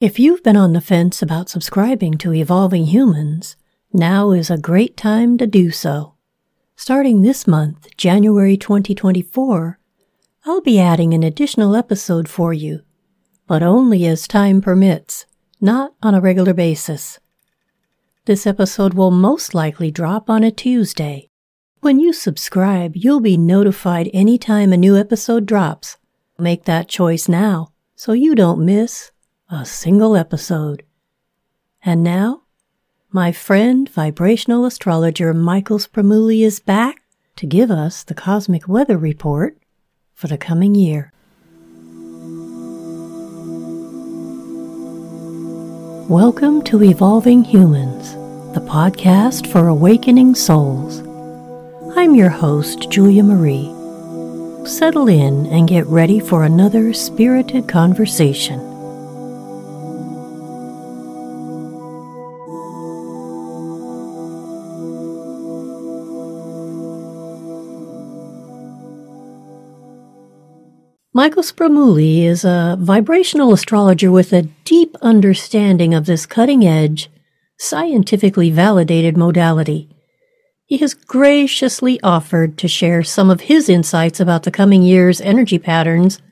If you've been on the fence about subscribing to Evolving Humans, now is a great time to do so. Starting this month, January 2024, I'll be adding an additional episode for you, but only as time permits, not on a regular basis. This episode will most likely drop on a Tuesday. When you subscribe, you'll be notified anytime a new episode drops. Make that choice now so you don't miss a single episode. And now, my friend, vibrational astrologer Michael Spremulli is back to give us the cosmic weather report for the coming year. Welcome to Evolving Humans, the podcast for awakening souls. I'm your host, Julia Marie. Settle in and get ready for another spirited conversation. Michael Spremulli is a vibrational astrologer with a deep understanding of this cutting edge, scientifically validated modality. He has graciously offered to share some of his insights about the coming year's energy patterns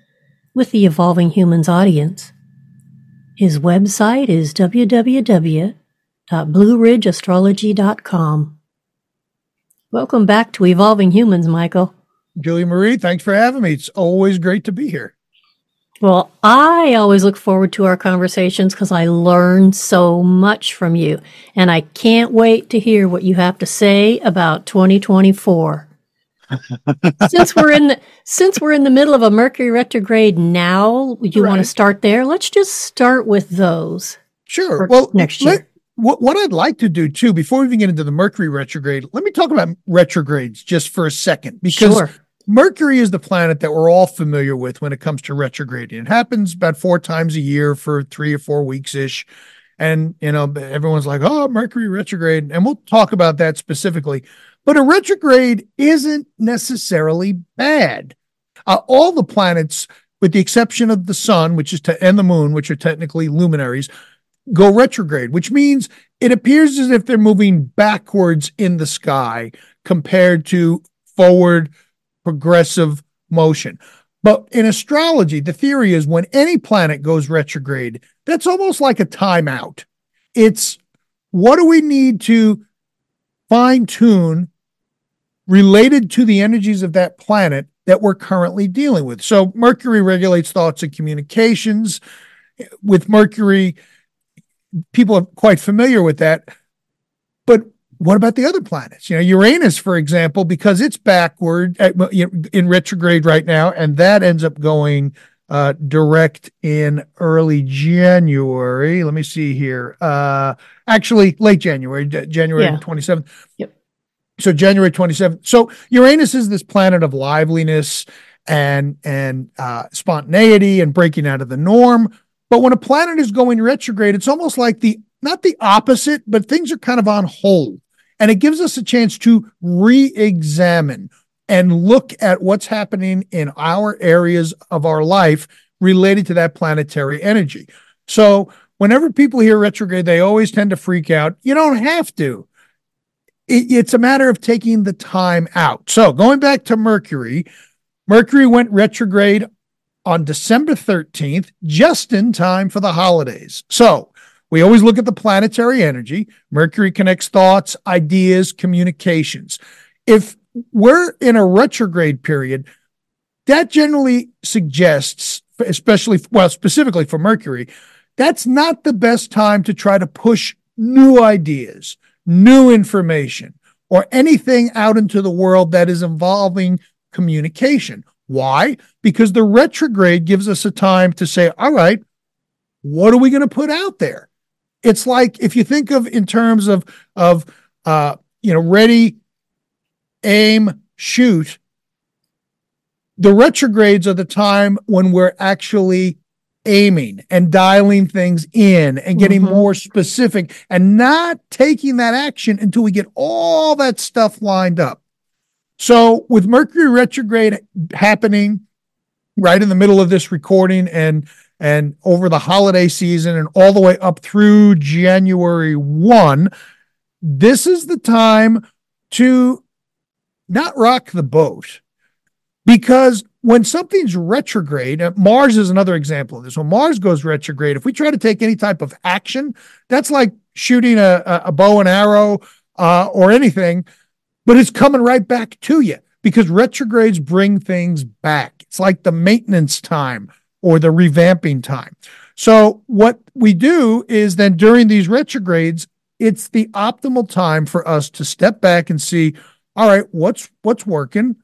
with the Evolving Humans audience. His website is www.blueridgeastrology.com. Welcome back to Evolving Humans, Michael. Julie Marie, thanks for having me. It's always great to be here. Well, I always look forward to our conversations because I learn so much from you. And I can't wait to hear what you have to say about 2024. since we're in the since we're in the middle of a Mercury retrograde now, you right. want to start there? Let's just start with those. Sure. Well, next year. Let, what, what I'd like to do too, before we even get into the Mercury retrograde, let me talk about retrogrades just for a second because sure. Mercury is the planet that we're all familiar with when it comes to retrograding. It happens about four times a year for three or four weeks ish. And, you know, everyone's like, oh, Mercury retrograde. And we'll talk about that specifically. But a retrograde isn't necessarily bad. Uh, all the planets, with the exception of the sun, which is to and the moon, which are technically luminaries, go retrograde, which means it appears as if they're moving backwards in the sky compared to forward progressive motion. But in astrology, the theory is when any planet goes retrograde, that's almost like a timeout. It's what do we need to fine tune related to the energies of that planet that we're currently dealing with. So, Mercury regulates thoughts and communications. With Mercury, people are quite familiar with that. But what about the other planets? You know, Uranus, for example, because it's backward in retrograde right now, and that ends up going uh, direct in early January. Let me see here. Uh, actually, late January, January yeah. 27th. Yep. So January 27th. So Uranus is this planet of liveliness and and uh, spontaneity and breaking out of the norm. But when a planet is going retrograde, it's almost like the not the opposite, but things are kind of on hold. And it gives us a chance to re examine and look at what's happening in our areas of our life related to that planetary energy. So, whenever people hear retrograde, they always tend to freak out. You don't have to. It, it's a matter of taking the time out. So, going back to Mercury, Mercury went retrograde on December 13th, just in time for the holidays. So, we always look at the planetary energy. Mercury connects thoughts, ideas, communications. If we're in a retrograde period, that generally suggests, especially, well, specifically for Mercury, that's not the best time to try to push new ideas, new information, or anything out into the world that is involving communication. Why? Because the retrograde gives us a time to say, all right, what are we going to put out there? It's like if you think of in terms of of uh, you know ready, aim, shoot. The retrogrades are the time when we're actually aiming and dialing things in and getting mm-hmm. more specific and not taking that action until we get all that stuff lined up. So with Mercury retrograde happening right in the middle of this recording and and over the holiday season and all the way up through January 1, this is the time to not rock the boat because when something's retrograde, uh, Mars is another example of this. When Mars goes retrograde, if we try to take any type of action, that's like shooting a, a bow and arrow uh, or anything, but it's coming right back to you because retrogrades bring things back. It's like the maintenance time or the revamping time. So what we do is then during these retrogrades, it's the optimal time for us to step back and see, all right, what's what's working,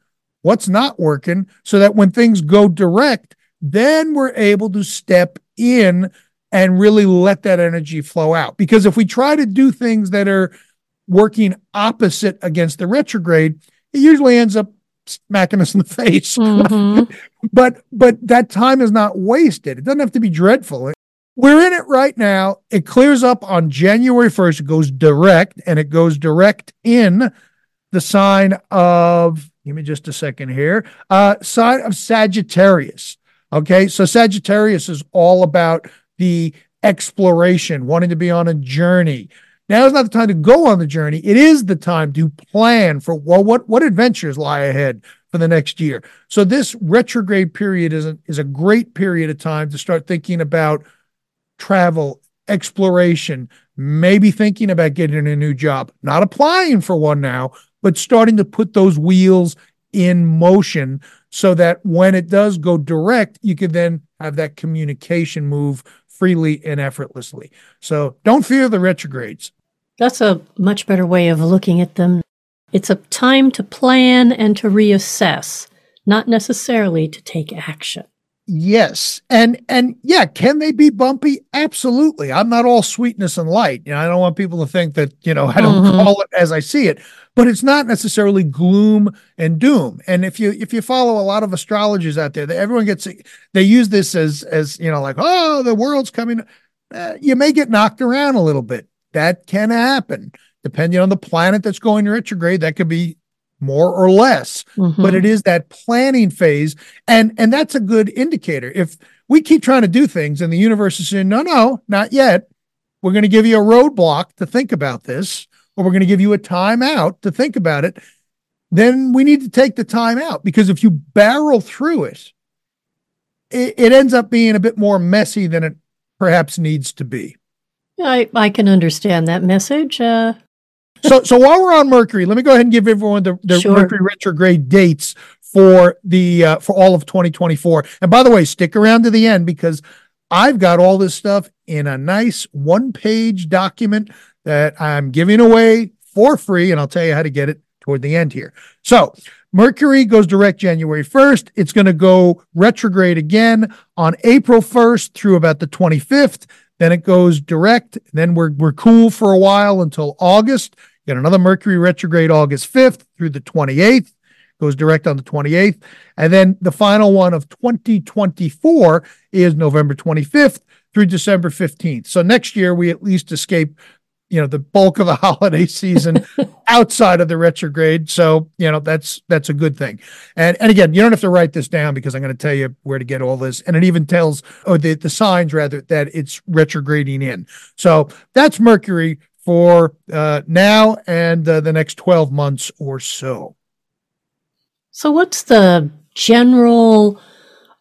what's not working, so that when things go direct, then we're able to step in and really let that energy flow out. Because if we try to do things that are working opposite against the retrograde, it usually ends up smacking us in the face. Mm-hmm. but but that time is not wasted. It doesn't have to be dreadful. We're in it right now. It clears up on January 1st. It goes direct and it goes direct in the sign of give me just a second here. Uh sign of Sagittarius. Okay, so Sagittarius is all about the exploration, wanting to be on a journey, now is not the time to go on the journey. It is the time to plan for well, what what adventures lie ahead for the next year. So this retrograde period is a, is a great period of time to start thinking about travel, exploration, maybe thinking about getting a new job, not applying for one now, but starting to put those wheels in motion so that when it does go direct, you can then have that communication move freely and effortlessly. So don't fear the retrogrades. That's a much better way of looking at them. It's a time to plan and to reassess, not necessarily to take action. Yes. And and yeah, can they be bumpy? Absolutely. I'm not all sweetness and light. You know, I don't want people to think that, you know, I don't mm-hmm. call it as I see it, but it's not necessarily gloom and doom. And if you if you follow a lot of astrologers out there, everyone gets they use this as as, you know, like, oh, the world's coming. Uh, you may get knocked around a little bit. That can happen depending on the planet that's going retrograde. That could be more or less mm-hmm. but it is that planning phase and and that's a good indicator if we keep trying to do things and the universe is saying no no not yet we're going to give you a roadblock to think about this or we're going to give you a timeout to think about it then we need to take the time out because if you barrel through it, it it ends up being a bit more messy than it perhaps needs to be I, I can understand that message. Uh, so so while we're on Mercury, let me go ahead and give everyone the, the sure. Mercury retrograde dates for the uh, for all of 2024. And by the way, stick around to the end because I've got all this stuff in a nice one-page document that I'm giving away for free, and I'll tell you how to get it toward the end here. So Mercury goes direct January 1st. It's going to go retrograde again on April 1st through about the 25th. Then it goes direct. Then we're we're cool for a while until August. Get another Mercury retrograde August 5th through the 28th. Goes direct on the 28th. And then the final one of 2024 is November 25th through December 15th. So next year we at least escape you know the bulk of the holiday season outside of the retrograde so you know that's that's a good thing and and again you don't have to write this down because i'm going to tell you where to get all this and it even tells or the, the signs rather that it's retrograding in so that's mercury for uh, now and uh, the next 12 months or so so what's the general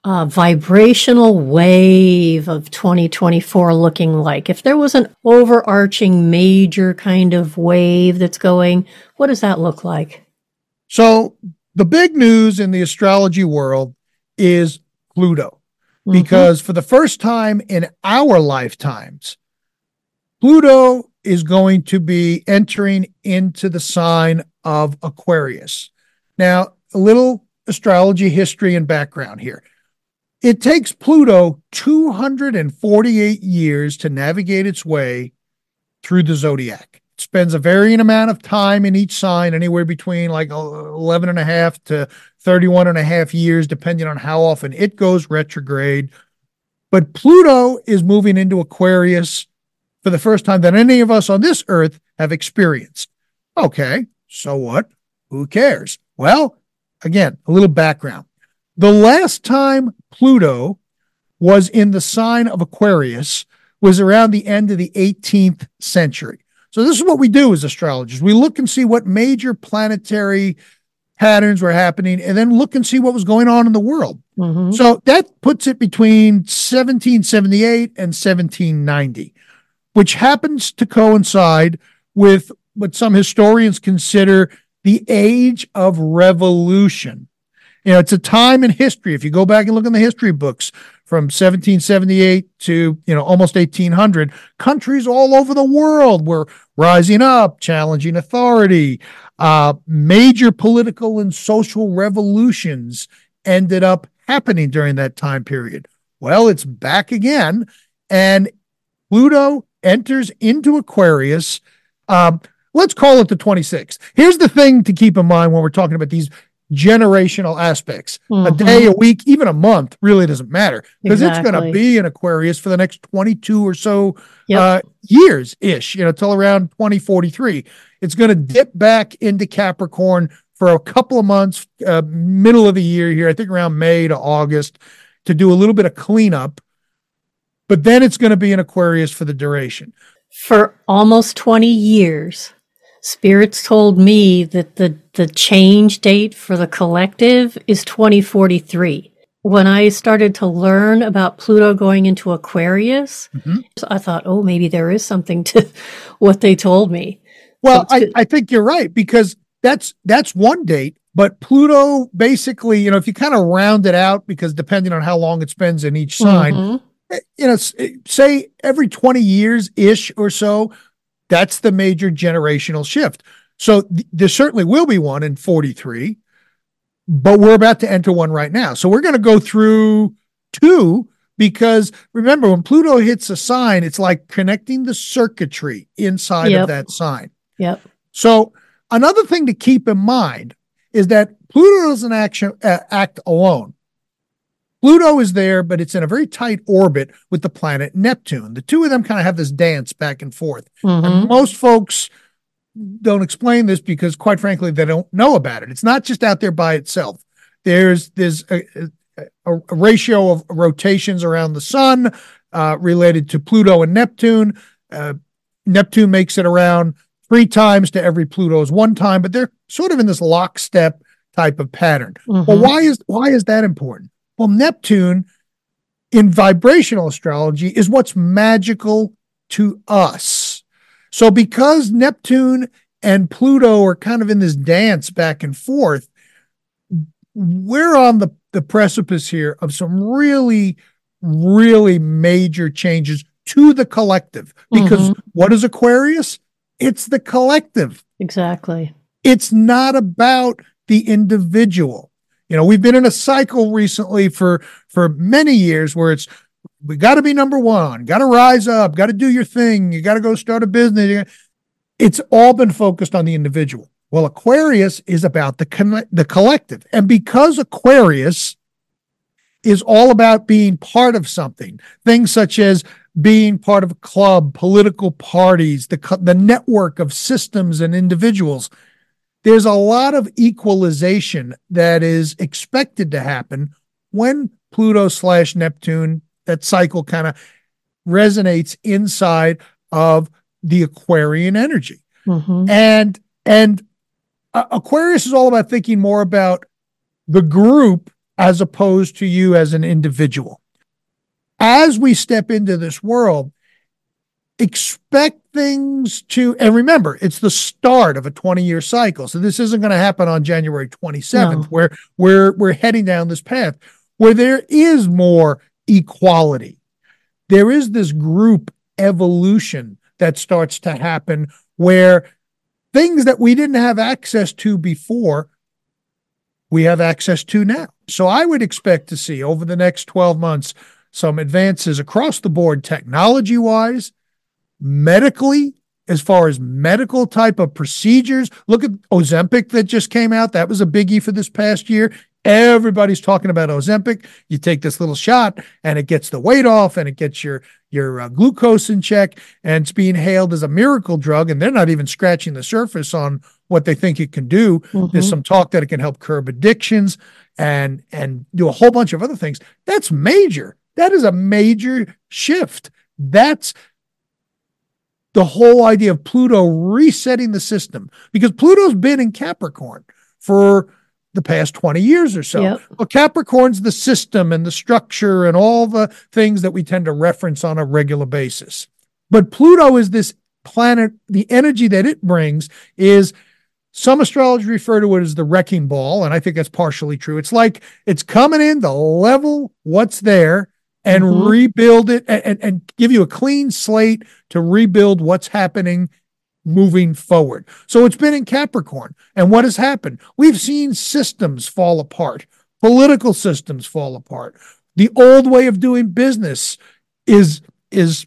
uh, vibrational wave of 2024 looking like? If there was an overarching major kind of wave that's going, what does that look like? So, the big news in the astrology world is Pluto, mm-hmm. because for the first time in our lifetimes, Pluto is going to be entering into the sign of Aquarius. Now, a little astrology history and background here. It takes Pluto 248 years to navigate its way through the zodiac. It spends a varying amount of time in each sign, anywhere between like uh, 11 and a half to 31 and a half years, depending on how often it goes retrograde. But Pluto is moving into Aquarius for the first time that any of us on this earth have experienced. Okay, so what? Who cares? Well, again, a little background. The last time Pluto was in the sign of Aquarius, was around the end of the 18th century. So this is what we do as astrologers. We look and see what major planetary patterns were happening and then look and see what was going on in the world. Mm-hmm. So that puts it between 1778 and 1790, which happens to coincide with what some historians consider the age of revolution. You know, it's a time in history. If you go back and look in the history books from 1778 to, you know, almost 1800, countries all over the world were rising up, challenging authority. Uh, major political and social revolutions ended up happening during that time period. Well, it's back again, and Pluto enters into Aquarius. Um, let's call it the 26th. Here's the thing to keep in mind when we're talking about these generational aspects. Mm-hmm. A day, a week, even a month really doesn't matter because exactly. it's going to be in Aquarius for the next 22 or so yep. uh, years ish, you know, till around 2043. It's going to dip back into Capricorn for a couple of months, uh, middle of the year here, I think around May to August, to do a little bit of cleanup. But then it's going to be in Aquarius for the duration. For almost 20 years, Spirits told me that the, the change date for the collective is 2043. When I started to learn about Pluto going into Aquarius, mm-hmm. I thought, oh, maybe there is something to what they told me. Well, so I, I think you're right because that's that's one date, but Pluto basically, you know, if you kind of round it out, because depending on how long it spends in each sign, mm-hmm. Eh, you know, say every 20 years ish or so, that's the major generational shift. So th- there certainly will be one in 43, but we're about to enter one right now. So we're going to go through two because remember, when Pluto hits a sign, it's like connecting the circuitry inside yep. of that sign. Yep. So another thing to keep in mind is that Pluto doesn't action, uh, act alone. Pluto is there, but it's in a very tight orbit with the planet Neptune. The two of them kind of have this dance back and forth. Mm-hmm. And most folks don't explain this because, quite frankly, they don't know about it. It's not just out there by itself. There's there's a, a, a ratio of rotations around the sun uh, related to Pluto and Neptune. Uh, Neptune makes it around three times to every Pluto's one time, but they're sort of in this lockstep type of pattern. Mm-hmm. Well, why is why is that important? Well, Neptune in vibrational astrology is what's magical to us. So, because Neptune and Pluto are kind of in this dance back and forth, we're on the, the precipice here of some really, really major changes to the collective. Because mm-hmm. what is Aquarius? It's the collective. Exactly. It's not about the individual. You know, we've been in a cycle recently for for many years where it's we got to be number one, got to rise up, got to do your thing, you got to go start a business. It's all been focused on the individual. Well, Aquarius is about the con- the collective, and because Aquarius is all about being part of something, things such as being part of a club, political parties, the the network of systems and individuals there's a lot of equalization that is expected to happen when Pluto slash Neptune, that cycle kind of resonates inside of the Aquarian energy. Mm-hmm. And and uh, Aquarius is all about thinking more about the group as opposed to you as an individual. As we step into this world, expect things to and remember it's the start of a 20 year cycle. So this isn't going to happen on january 27th no. where we're we're heading down this path where there is more equality. There is this group evolution that starts to happen where things that we didn't have access to before we have access to now. So i would expect to see over the next 12 months some advances across the board technology wise medically as far as medical type of procedures. Look at Ozempic that just came out. That was a biggie for this past year. Everybody's talking about Ozempic. You take this little shot and it gets the weight off and it gets your your uh, glucose in check and it's being hailed as a miracle drug and they're not even scratching the surface on what they think it can do. Mm-hmm. There's some talk that it can help curb addictions and and do a whole bunch of other things. That's major That is a major shift. That's the whole idea of Pluto resetting the system because Pluto's been in Capricorn for the past 20 years or so. Yep. Well, Capricorn's the system and the structure and all the things that we tend to reference on a regular basis. But Pluto is this planet, the energy that it brings is some astrologers refer to it as the wrecking ball, and I think that's partially true. It's like it's coming in to level what's there and mm-hmm. rebuild it and, and, and give you a clean slate to rebuild what's happening moving forward. So it's been in Capricorn. And what has happened? We've seen systems fall apart, political systems fall apart. The old way of doing business is is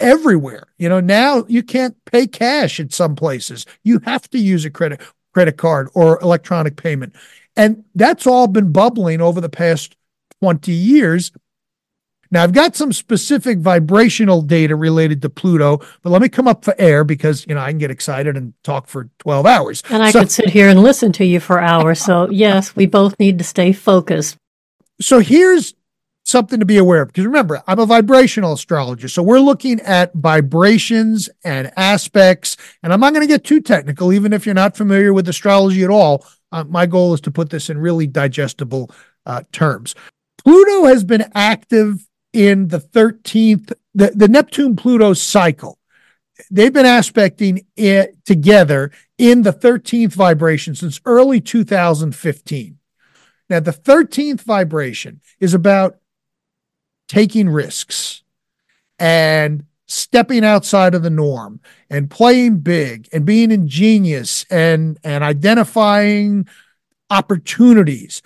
everywhere. You know, now you can't pay cash in some places. You have to use a credit credit card or electronic payment. And that's all been bubbling over the past 20 years. Now, I've got some specific vibrational data related to Pluto, but let me come up for air because, you know, I can get excited and talk for 12 hours. And I so, could sit here and listen to you for hours. So, yes, we both need to stay focused. So, here's something to be aware of because remember, I'm a vibrational astrologer. So, we're looking at vibrations and aspects. And I'm not going to get too technical, even if you're not familiar with astrology at all. Uh, my goal is to put this in really digestible uh, terms. Pluto has been active in the 13th, the, the Neptune Pluto cycle. They've been aspecting it together in the 13th vibration since early 2015. Now, the 13th vibration is about taking risks and stepping outside of the norm and playing big and being ingenious and, and identifying opportunities.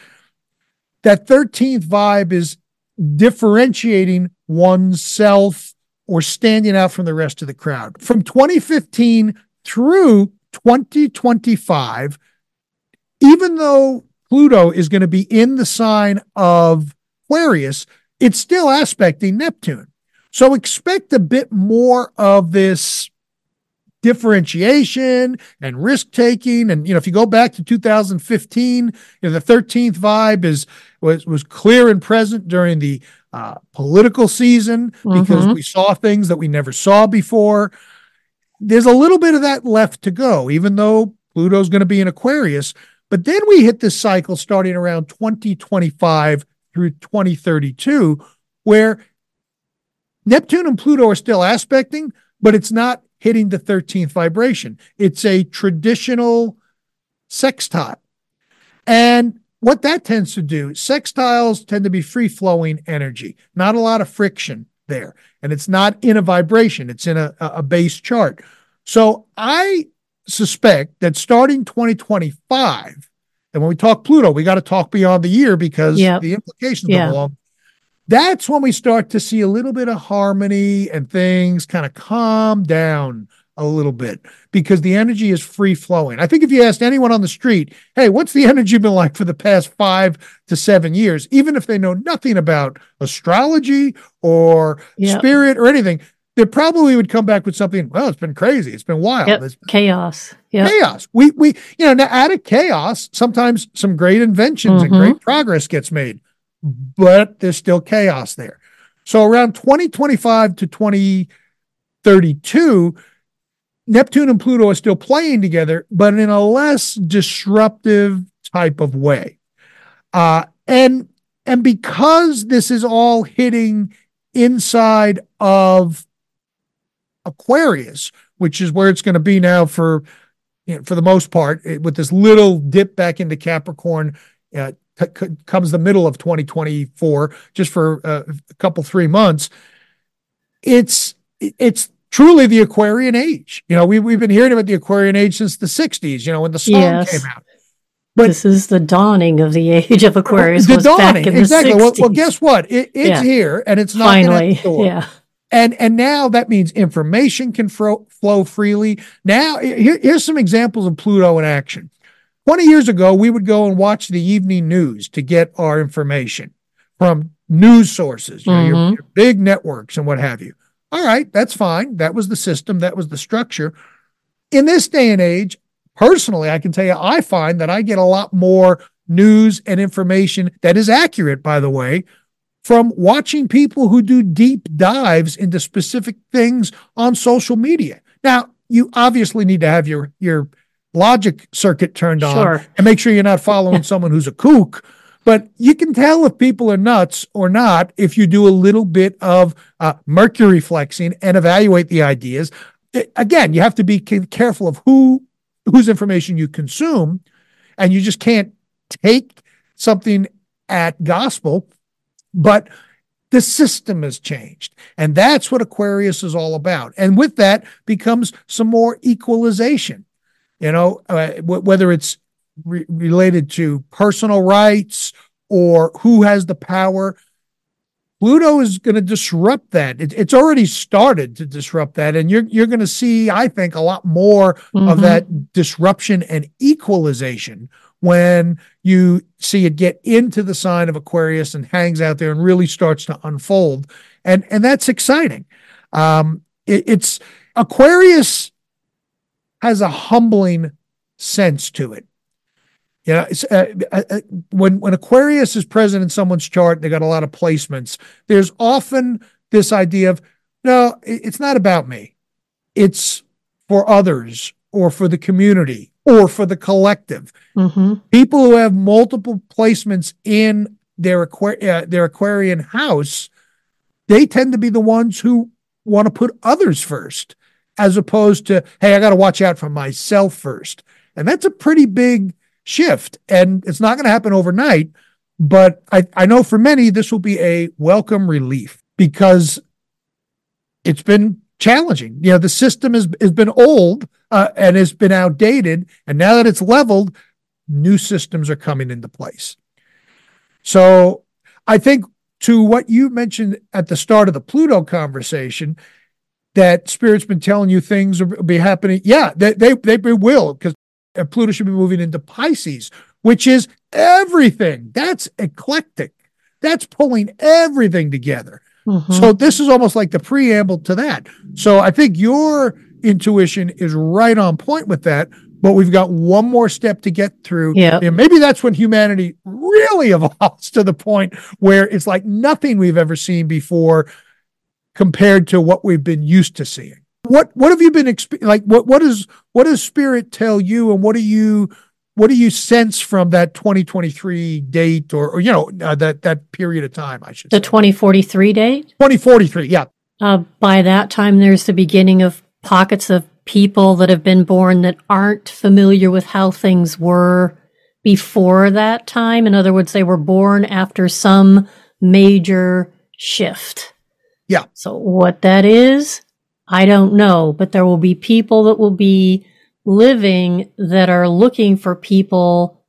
That 13th vibe is differentiating oneself or standing out from the rest of the crowd. From 2015 through 2025, even though Pluto is going to be in the sign of Aquarius, it's still aspecting Neptune. So expect a bit more of this differentiation and risk taking. And, you know, if you go back to 2015, you know, the 13th vibe is, was, was clear and present during the uh, political season because mm-hmm. we saw things that we never saw before. There's a little bit of that left to go, even though Pluto's going to be in Aquarius. But then we hit this cycle starting around 2025 through 2032, where Neptune and Pluto are still aspecting, but it's not hitting the 13th vibration. It's a traditional sextile. And what that tends to do, sextiles tend to be free flowing energy, not a lot of friction there. And it's not in a vibration, it's in a, a base chart. So I suspect that starting 2025, and when we talk Pluto, we got to talk beyond the year because yep. the implications yeah. are long that's when we start to see a little bit of harmony and things kind of calm down a little bit because the energy is free flowing. I think if you asked anyone on the street, hey, what's the energy been like for the past five to seven years, even if they know nothing about astrology or yep. spirit or anything, they probably would come back with something. Well, it's been crazy. It's been wild. Yep. It's chaos. Yeah. Chaos. We we you know now out of chaos, sometimes some great inventions mm-hmm. and great progress gets made but there's still chaos there. So around 2025 to 2032, Neptune and Pluto are still playing together, but in a less disruptive type of way. Uh, and and because this is all hitting inside of Aquarius, which is where it's going to be now for you know, for the most part, with this little dip back into Capricorn uh, comes the middle of 2024, just for uh, a couple three months, it's it's truly the Aquarian age. You know, we we've been hearing about the Aquarian age since the 60s. You know, when the song yes. came out. But this is the dawning of the age of Aquarius. The dawning, exactly. Well, well, guess what? It, it's yeah. here, and it's not finally. Yeah. And and now that means information can fro- flow freely. Now, here, here's some examples of Pluto in action. 20 years ago, we would go and watch the evening news to get our information from news sources, you know, mm-hmm. your, your big networks and what have you. All right, that's fine. That was the system, that was the structure. In this day and age, personally, I can tell you, I find that I get a lot more news and information that is accurate, by the way, from watching people who do deep dives into specific things on social media. Now, you obviously need to have your your logic circuit turned on sure. and make sure you're not following someone who's a kook. But you can tell if people are nuts or not if you do a little bit of uh, mercury flexing and evaluate the ideas. It, again, you have to be careful of who whose information you consume, and you just can't take something at gospel. But the system has changed. And that's what Aquarius is all about. And with that becomes some more equalization, you know, uh, w- whether it's re- related to personal rights or who has the power. Pluto is going to disrupt that. It, it's already started to disrupt that, and you're you're going to see, I think, a lot more mm-hmm. of that disruption and equalization when you see it get into the sign of Aquarius and hangs out there and really starts to unfold. And, and that's exciting. Um, it, it's Aquarius has a humbling sense to it. You know, uh, uh, uh, when when Aquarius is present in someone's chart, they got a lot of placements. There's often this idea of no, it's not about me. It's for others or for the community or for the collective. Mm-hmm. People who have multiple placements in their aqua- uh, their Aquarian house, they tend to be the ones who want to put others first, as opposed to, hey, I got to watch out for myself first. And that's a pretty big shift. And it's not going to happen overnight. But I, I know for many, this will be a welcome relief because it's been challenging. You know, the system has, has been old uh, and has been outdated. And now that it's leveled, new systems are coming into place. So I think to what you mentioned at the start of the Pluto conversation, that Spirit's been telling you things will be happening. Yeah, they, they, they will, because Pluto should be moving into Pisces, which is everything. That's eclectic. That's pulling everything together. Mm-hmm. So this is almost like the preamble to that. So I think your intuition is right on point with that. But we've got one more step to get through. Yeah. And maybe that's when humanity really evolves to the point where it's like nothing we've ever seen before compared to what we've been used to seeing. What what have you been exp- like what what is what does spirit tell you and what do you what do you sense from that 2023 date or, or you know uh, that that period of time I should the say. 2043 date 2043 yeah uh, by that time there's the beginning of pockets of people that have been born that aren't familiar with how things were before that time in other words they were born after some major shift yeah so what that is I don't know but there will be people that will be living that are looking for people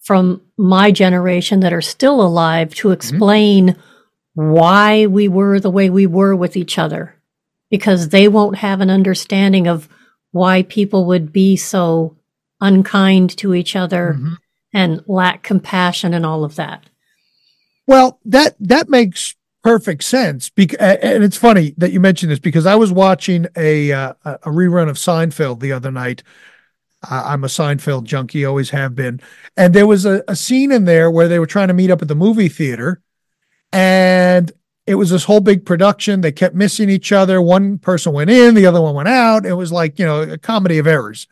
from my generation that are still alive to mm-hmm. explain mm-hmm. why we were the way we were with each other because they won't have an understanding of why people would be so unkind to each other mm-hmm. and lack compassion and all of that. Well, that that makes perfect sense. And it's funny that you mentioned this because I was watching a uh, a rerun of Seinfeld the other night. I'm a Seinfeld junkie, always have been. And there was a, a scene in there where they were trying to meet up at the movie theater, and it was this whole big production. They kept missing each other. One person went in, the other one went out. It was like you know a comedy of errors.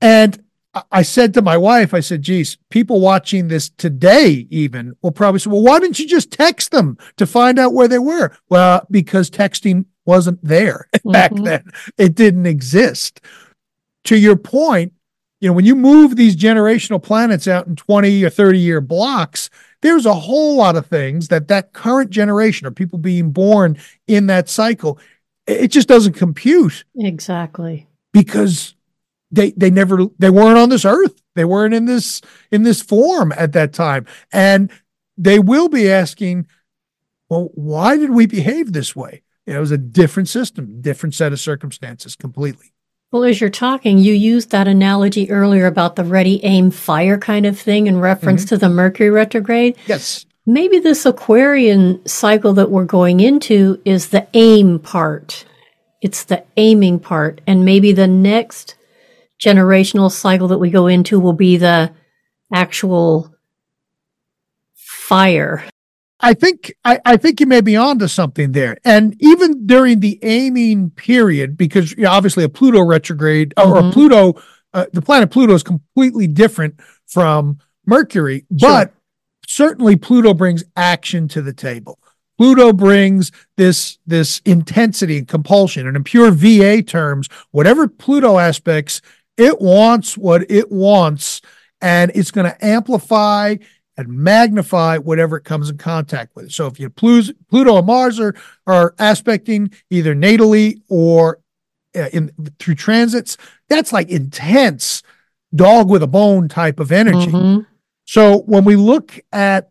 And I said to my wife, I said, geez, people watching this today even will probably say, well, why didn't you just text them to find out where they were? Well, because texting wasn't there mm-hmm. back then. It didn't exist. To your point, you know, when you move these generational planets out in 20 or 30 year blocks, there's a whole lot of things that that current generation or people being born in that cycle, it just doesn't compute. Exactly. Because they they never they weren't on this earth. They weren't in this in this form at that time. And they will be asking well why did we behave this way? It was a different system different set of circumstances completely. Well as you're talking you used that analogy earlier about the ready aim fire kind of thing in reference mm-hmm. to the mercury retrograde. Yes. Maybe this aquarian cycle that we're going into is the aim part. It's the aiming part. And maybe the next generational cycle that we go into will be the actual fire I think I, I, think you may be onto something there. And even during the aiming period, because you know, obviously a Pluto retrograde mm-hmm. or a Pluto, uh, the planet Pluto is completely different from Mercury, sure. but certainly Pluto brings action to the table. Pluto brings this this intensity and compulsion, and in pure VA terms, whatever Pluto aspects, it wants what it wants, and it's going to amplify and magnify whatever it comes in contact with. So if you Pluto, and Mars are are aspecting either natally or uh, in through transits, that's like intense dog with a bone type of energy. Mm-hmm. So when we look at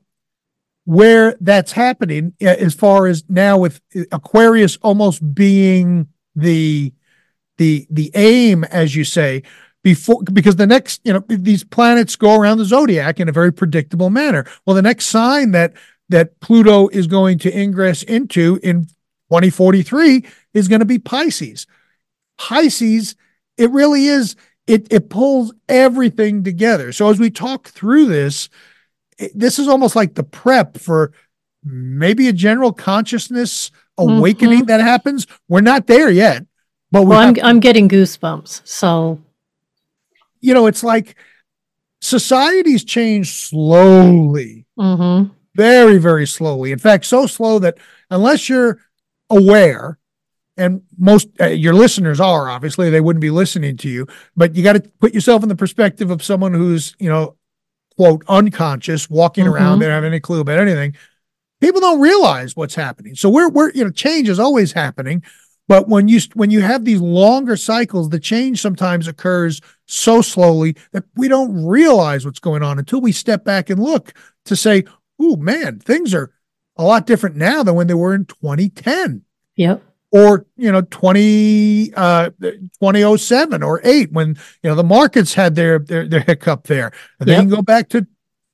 where that's happening as far as now with Aquarius almost being the the the aim as you say before because the next you know these planets go around the zodiac in a very predictable manner well the next sign that that Pluto is going to ingress into in 2043 is going to be Pisces Pisces it really is it it pulls everything together so as we talk through this this is almost like the prep for maybe a general consciousness awakening mm-hmm. that happens. We're not there yet, but well, I'm I'm getting goosebumps. So, you know, it's like society's changed slowly, mm-hmm. very very slowly. In fact, so slow that unless you're aware. And most uh, your listeners are obviously they wouldn't be listening to you, but you got to put yourself in the perspective of someone who's you know quote unconscious, walking mm-hmm. around, they don't have any clue about anything. People don't realize what's happening. So we're we're you know change is always happening, but when you when you have these longer cycles, the change sometimes occurs so slowly that we don't realize what's going on until we step back and look to say, "Oh man, things are a lot different now than when they were in 2010." Yep. Or you know 20 uh 2007 or 8 when you know the markets had their their, their hiccup there. And then you go back to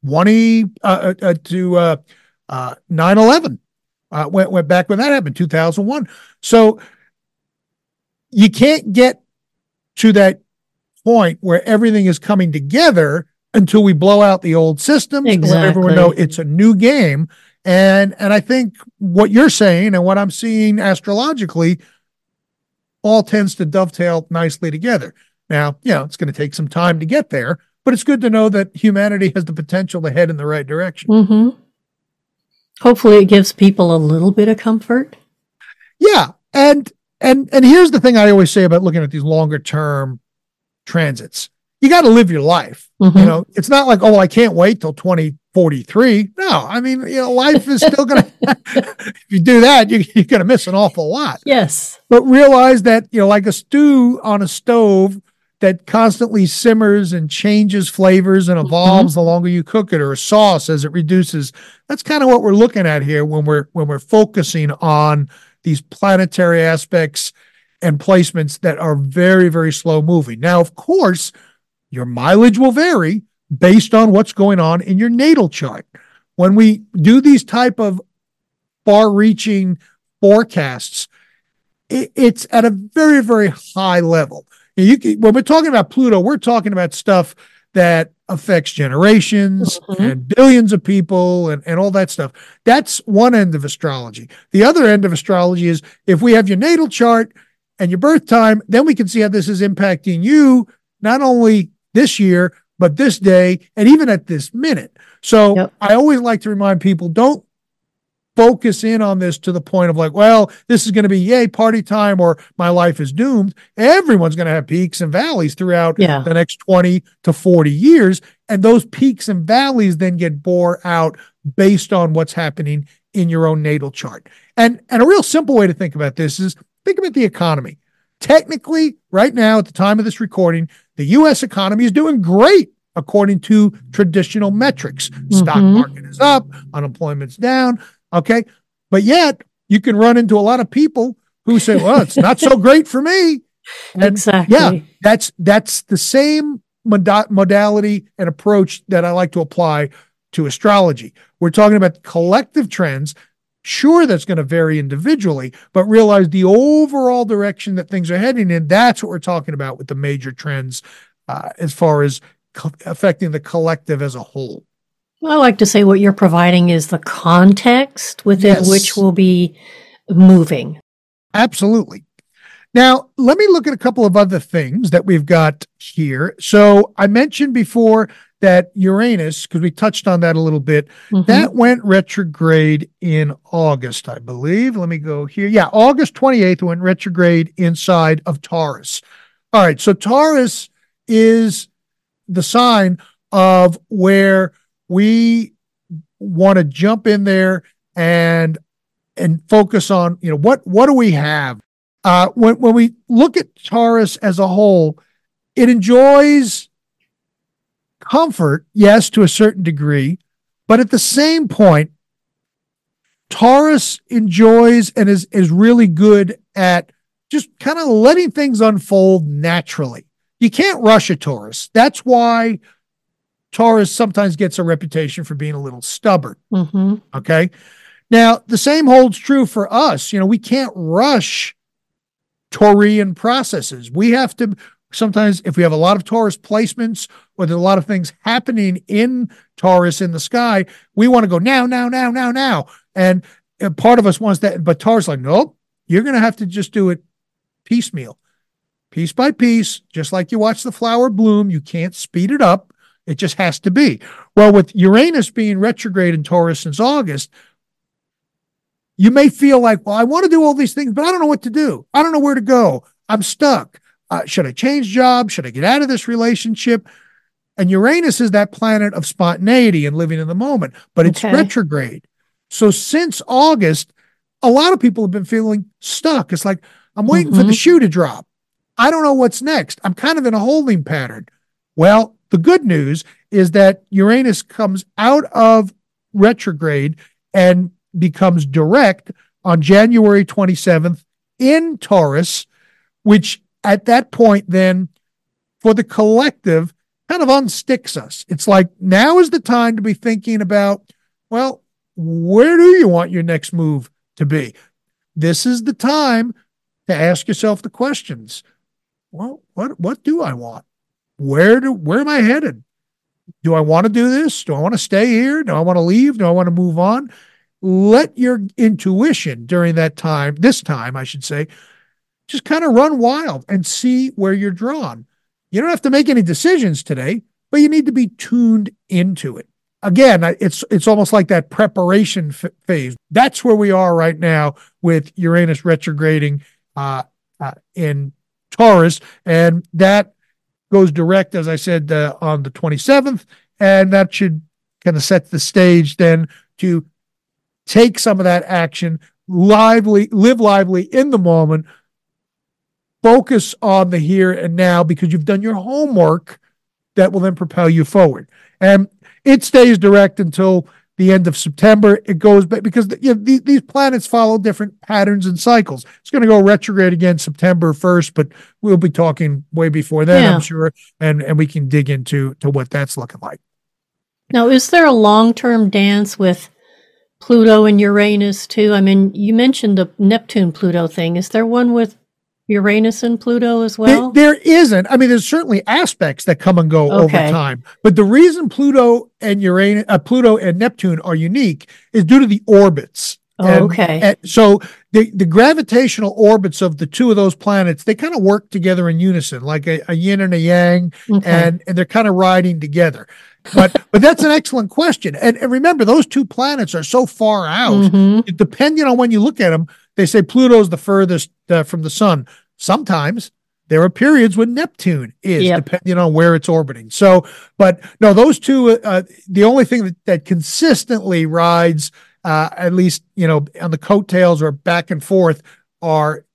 20 uh, uh, uh to uh uh 9-11 uh went, went back when that happened 2001 so you can't get to that point where everything is coming together until we blow out the old systems exactly. and let everyone know it's a new game and and I think what you're saying and what I'm seeing astrologically all tends to dovetail nicely together. Now, you know, it's going to take some time to get there, but it's good to know that humanity has the potential to head in the right direction. Mm-hmm. Hopefully, it gives people a little bit of comfort. Yeah, and and and here's the thing I always say about looking at these longer term transits. You got to live your life. Mm-hmm. You know, it's not like, oh, I can't wait till 2043. No, I mean, you know, life is still going to, if you do that, you, you're going to miss an awful lot. Yes. But realize that, you know, like a stew on a stove that constantly simmers and changes flavors and evolves mm-hmm. the longer you cook it or a sauce as it reduces. That's kind of what we're looking at here when we're, when we're focusing on these planetary aspects and placements that are very, very slow moving. Now, of course, your mileage will vary based on what's going on in your natal chart. When we do these type of far-reaching forecasts, it's at a very, very high level. You when we're talking about Pluto, we're talking about stuff that affects generations mm-hmm. and billions of people and, and all that stuff. That's one end of astrology. The other end of astrology is if we have your natal chart and your birth time, then we can see how this is impacting you, not only this year, but this day and even at this minute. So yep. I always like to remind people don't focus in on this to the point of like, well, this is going to be yay party time or my life is doomed. Everyone's going to have peaks and valleys throughout yeah. the next 20 to 40 years. And those peaks and valleys then get bore out based on what's happening in your own natal chart. And and a real simple way to think about this is think about the economy. Technically, right now, at the time of this recording, the US economy is doing great according to traditional metrics. Mm-hmm. Stock market is up, unemployment's down. Okay. But yet you can run into a lot of people who say, well, it's not so great for me. And exactly. Yeah. That's, that's the same mod- modality and approach that I like to apply to astrology. We're talking about collective trends Sure, that's going to vary individually, but realize the overall direction that things are heading in. That's what we're talking about with the major trends uh, as far as co- affecting the collective as a whole. I like to say what you're providing is the context within yes. which we'll be moving. Absolutely. Now, let me look at a couple of other things that we've got here. So, I mentioned before that Uranus, because we touched on that a little bit, mm-hmm. that went retrograde in August, I believe. Let me go here. Yeah, August 28th went retrograde inside of Taurus. All right. So, Taurus is the sign of where we want to jump in there and and focus on you know what what do we have uh, when when we look at Taurus as a whole, it enjoys comfort, yes, to a certain degree, but at the same point, Taurus enjoys and is is really good at just kind of letting things unfold naturally. You can't rush a Taurus. That's why Taurus sometimes gets a reputation for being a little stubborn. Mm-hmm. Okay. Now, the same holds true for us. You know, we can't rush Taurian processes. We have to sometimes, if we have a lot of Taurus placements or there's a lot of things happening in Taurus in the sky, we want to go now, now, now, now, now. And, and part of us wants that, but Taurus like, nope, you're going to have to just do it piecemeal, piece by piece, just like you watch the flower bloom. You can't speed it up. It just has to be. Well, with Uranus being retrograde in Taurus since August, you may feel like, well, I want to do all these things, but I don't know what to do. I don't know where to go. I'm stuck. Uh, should I change job? Should I get out of this relationship? And Uranus is that planet of spontaneity and living in the moment, but it's okay. retrograde. So since August, a lot of people have been feeling stuck. It's like, I'm waiting mm-hmm. for the mm-hmm. shoe to drop. I don't know what's next. I'm kind of in a holding pattern. Well, the good news is that Uranus comes out of retrograde and becomes direct on January 27th in Taurus, which at that point, then for the collective, kind of unsticks us. It's like now is the time to be thinking about, well, where do you want your next move to be? This is the time to ask yourself the questions. Well, what what do I want? Where do where am I headed? Do I want to do this? Do I want to stay here? Do I want to leave? Do I want to move on? let your intuition during that time, this time, I should say, just kind of run wild and see where you're drawn. You don't have to make any decisions today, but you need to be tuned into it. Again, it's it's almost like that preparation f- phase. That's where we are right now with Uranus retrograding uh, uh, in Taurus, and that goes direct, as I said, uh, on the 27th, and that should kind of set the stage then to take some of that action, lively, live lively in the moment, focus on the here and now because you've done your homework that will then propel you forward. And it stays direct until the end of September. It goes back because you know, these, these planets follow different patterns and cycles. It's going to go retrograde again September 1st, but we'll be talking way before then, yeah. I'm sure. And, and we can dig into to what that's looking like. Now, is there a long term dance with Pluto and Uranus too? I mean, you mentioned the Neptune Pluto thing. Is there one with Uranus and Pluto as well? there, there isn't. I mean, there's certainly aspects that come and go okay. over time. But the reason Pluto and Uranus, uh, Pluto and Neptune are unique is due to the orbits. Oh, and, okay. And so the, the gravitational orbits of the two of those planets, they kind of work together in unison, like a, a yin and a yang, okay. and, and they're kind of riding together. But but that's an excellent question. And, and remember, those two planets are so far out. Mm-hmm. Depending on when you look at them, they say Pluto's the furthest uh, from the sun. Sometimes there are periods when Neptune is, yep. depending on where it's orbiting. So, but no, those two, uh, the only thing that, that consistently rides, uh, at least, you know, on the coattails or back and forth, are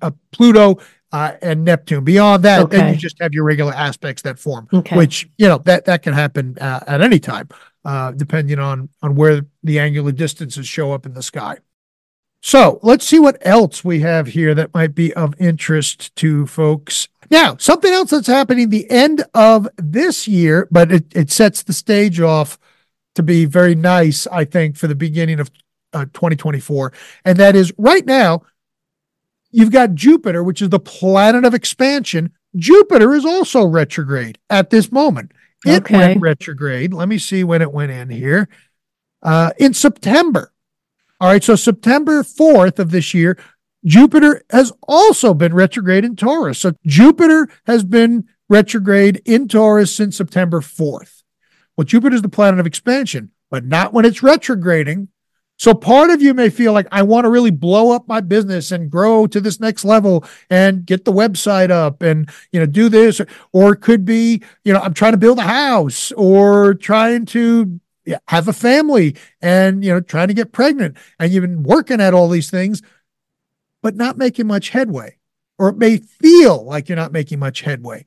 uh, Pluto uh, and Neptune. Beyond that, okay. then you just have your regular aspects that form, okay. which you know that that can happen uh, at any time, uh, depending on on where the angular distances show up in the sky. So let's see what else we have here that might be of interest to folks. Now, something else that's happening the end of this year, but it, it sets the stage off to be very nice, I think, for the beginning of uh, 2024. And that is right now, You've got Jupiter, which is the planet of expansion. Jupiter is also retrograde at this moment It okay. went retrograde. Let me see when it went in here. Uh, in September. All right. So September 4th of this year, Jupiter has also been retrograde in Taurus. So Jupiter has been retrograde in Taurus since September 4th. Well, Jupiter is the planet of expansion, but not when it's retrograding. So part of you may feel like I want to really blow up my business and grow to this next level and get the website up and you know do this or it could be you know I'm trying to build a house or trying to have a family and you know trying to get pregnant and you've been working at all these things but not making much headway or it may feel like you're not making much headway.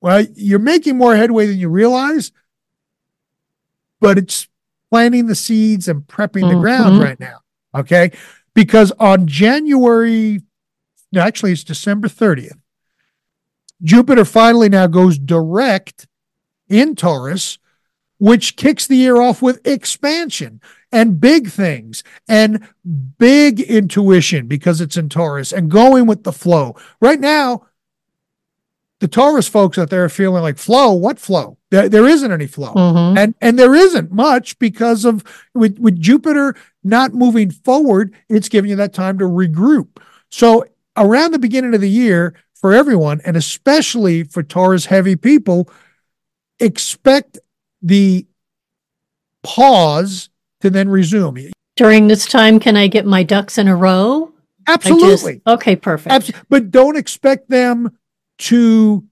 Well, you're making more headway than you realize but it's planting the seeds and prepping the mm-hmm. ground right now. Okay. Because on January, actually, it's December 30th, Jupiter finally now goes direct in Taurus, which kicks the year off with expansion and big things and big intuition because it's in Taurus and going with the flow. Right now, the Taurus folks out there are feeling like flow. What flow? There, there isn't any flow, mm-hmm. and and there isn't much because of with with Jupiter not moving forward. It's giving you that time to regroup. So around the beginning of the year, for everyone, and especially for Taurus heavy people, expect the pause to then resume. During this time, can I get my ducks in a row? Absolutely. Just, okay, perfect. Absolutely. But don't expect them to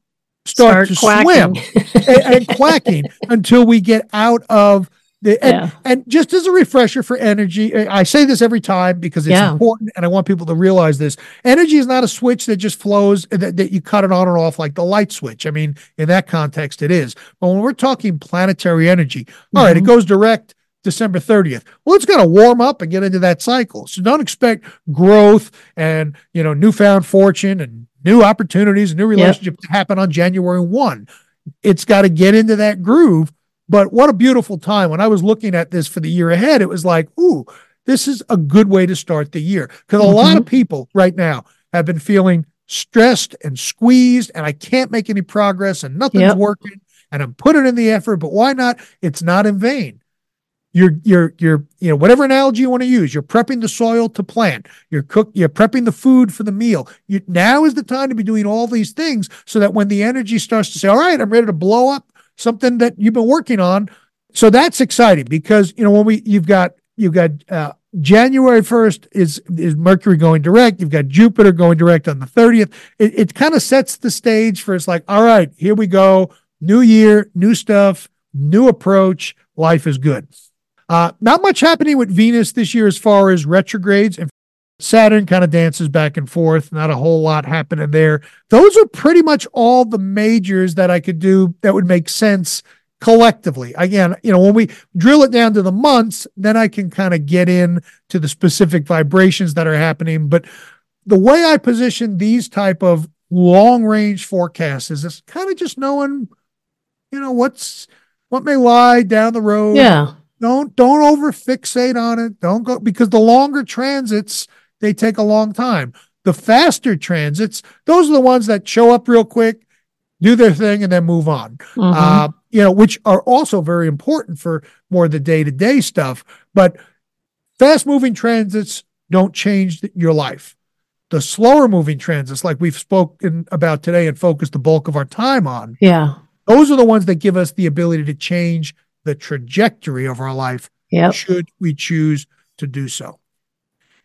start, start to quacking. swim and, and, quacking until we get out of and, yeah. and, just as a refresher for energy i say this every time because it's yeah. important and i want people to realize this energy is not a switch that just flows that, that you cut it on and off like the light switch i mean in that context it is but when we're talking planetary energy all mm-hmm. right, it mm-hmm. goes direct December 30th. Well, it's going to warm up and get into that cycle. So don't expect growth and, you know, newfound fortune and new opportunities, new relationships yep. happen on January 1. It's got to get into that groove. But what a beautiful time. When I was looking at this for the year ahead, it was like, ooh, this is a good way to start the year. Because mm-hmm. a lot of mm-hmm. people right now have been feeling stressed and squeezed, and I can't make any progress, and nothing's yep. working, and I'm putting in the effort, but why not? It's not in vain you're you're you're you know whatever analogy you want to use you're prepping the soil to plant you're cook you're prepping the food for the meal you, now is the time to be doing all these things so that when the energy starts to say all right i'm ready to blow up something that you've been working on so that's exciting because you know when we you've got you've got uh, January 1st is is Mercury going direct. You've got Jupiter going direct on the 30th. It, it kind of sets the stage for it's like, all right, here we go. New year, new stuff, new approach. Life is good. Uh, not much happening with Venus this year as far as retrogrades. And Saturn kind of dances back and forth. Not a whole lot happening there. Those are pretty much all the majors that I could do that would make sense collectively. Again, you know, when we drill it down to the months, then I can kind of get in to the specific vibrations that are happening. But the way I position these type of long range forecasts is it's kind of just knowing, you know, what's what may lie down the road. Yeah don't don't over fixate on it. Don't go because the longer transits they take a long time. The faster transits, those are the ones that show up real quick, do their thing, and then move on. Mm-hmm. Uh, you know, which are also very important for more the day to day stuff. But fast moving transits don't change your life. The slower moving transits, like we've spoken about today and focused the bulk of our time on, yeah, those are the ones that give us the ability to change the trajectory of our life yep. should we choose to do so.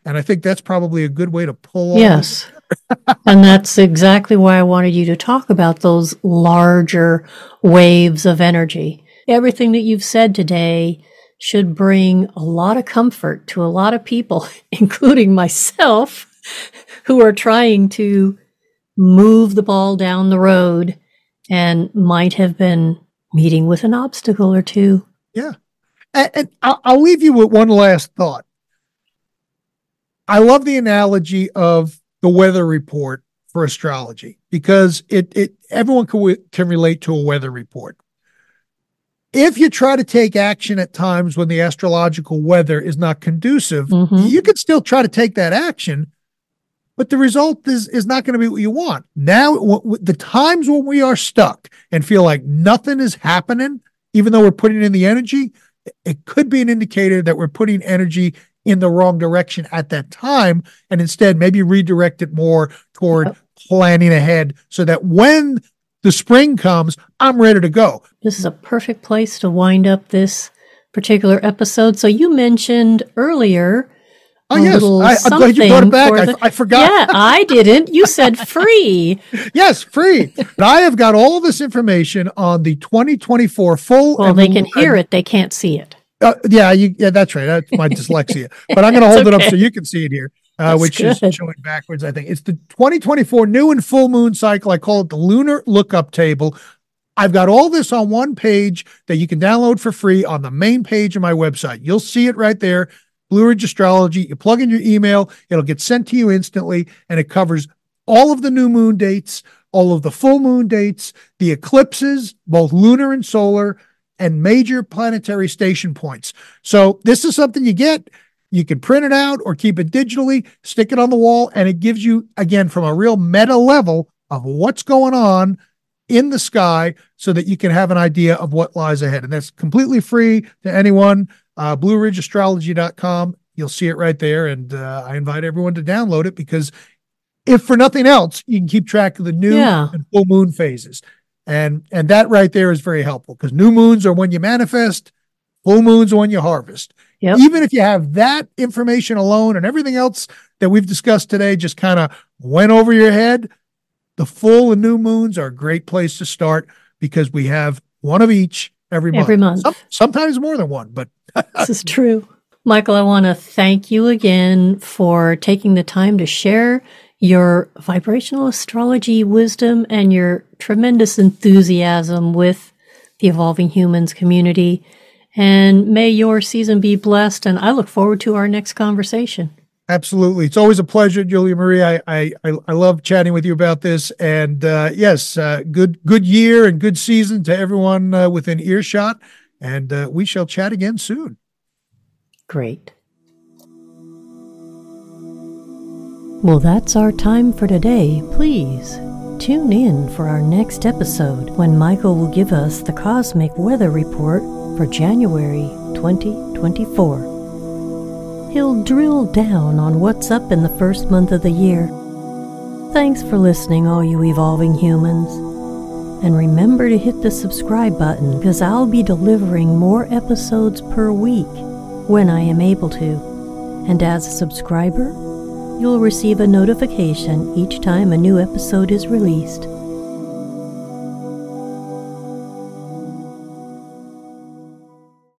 And I think that's probably a good way to pull Yes. and that's exactly why I wanted you to talk about those larger waves of energy. Everything that you've said today should bring a lot of comfort to a lot of people, including myself, who are trying to move the ball down the road and might have been meeting with an obstacle or two. Yeah. And, I'll leave you with one last thought. I love the analogy of the weather report for astrology because it, it everyone can, can relate to a weather report. If you try to take action at times when the astrological weather is not conducive, mm-hmm. you can still try to take that action, but the result is is not going to be what you want. Now, w- the times when we are stuck and feel like nothing is happening, even though we're putting in the energy, it could be an indicator that we're putting energy in the wrong direction at that time, and instead maybe redirect it more toward yep. planning ahead so that when the spring comes, I'm ready to go. This is a perfect place to wind up this particular episode. So you mentioned earlier Oh yes, I, am glad you brought it back. The, I, I, forgot. Yeah, I didn't. You said free. yes, free. But I have got all this information on the 2024 full. Well, they can hear it. They can't see it. Uh, yeah, you, yeah, that's right. That's my dyslexia. But I'm going to hold okay. it up so you can see it here, uh, which good. is showing backwards. I think it's the 2024 new and full moon cycle. I call it the lunar lookup table. I've got all this on one page that you can download for free on the main page of my website. You'll see it right there. Blue Ridge Astrology. You plug in your email, it'll get sent to you instantly, and it covers all of the new moon dates, all of the full moon dates, the eclipses, both lunar and solar, and major planetary station points. So this is something you get. You can print it out or keep it digitally, stick it on the wall, and it gives you, again, from a real meta level of what's going on in the sky so that you can have an idea of what lies ahead. And that's completely free to anyone uh, BlueRidgeAstrology.com. You'll see it right there. And uh, I invite everyone to download it because if for nothing else, you can keep track of the new yeah. and full moon phases. And and that right there is very helpful because new moons are when you manifest, full moons are when you harvest. Yep. Even if you have that information alone and everything else that we've discussed today just kind of went over your head, the full and new moons are a great place to start because we have one of each every month. Every month. Some, sometimes more than one, but this is true. Michael, I want to thank you again for taking the time to share your vibrational astrology wisdom and your tremendous enthusiasm with the Evolving Humans community. And may your season be blessed. And I look forward to our next conversation. Absolutely. It's always a pleasure, Julia Marie. I, I, I love chatting with you about this. And uh, yes, uh, good, good year and good season to everyone uh, within earshot. And uh, we shall chat again soon. Great. Well, that's our time for today. Please tune in for our next episode when Michael will give us the cosmic weather report for January 2024 he'll drill down on what's up in the first month of the year. Thanks for listening, all you evolving humans. And remember to hit the subscribe button because I'll be delivering more episodes per week when I am able to. And as a subscriber, you'll receive a notification each time a new episode is released.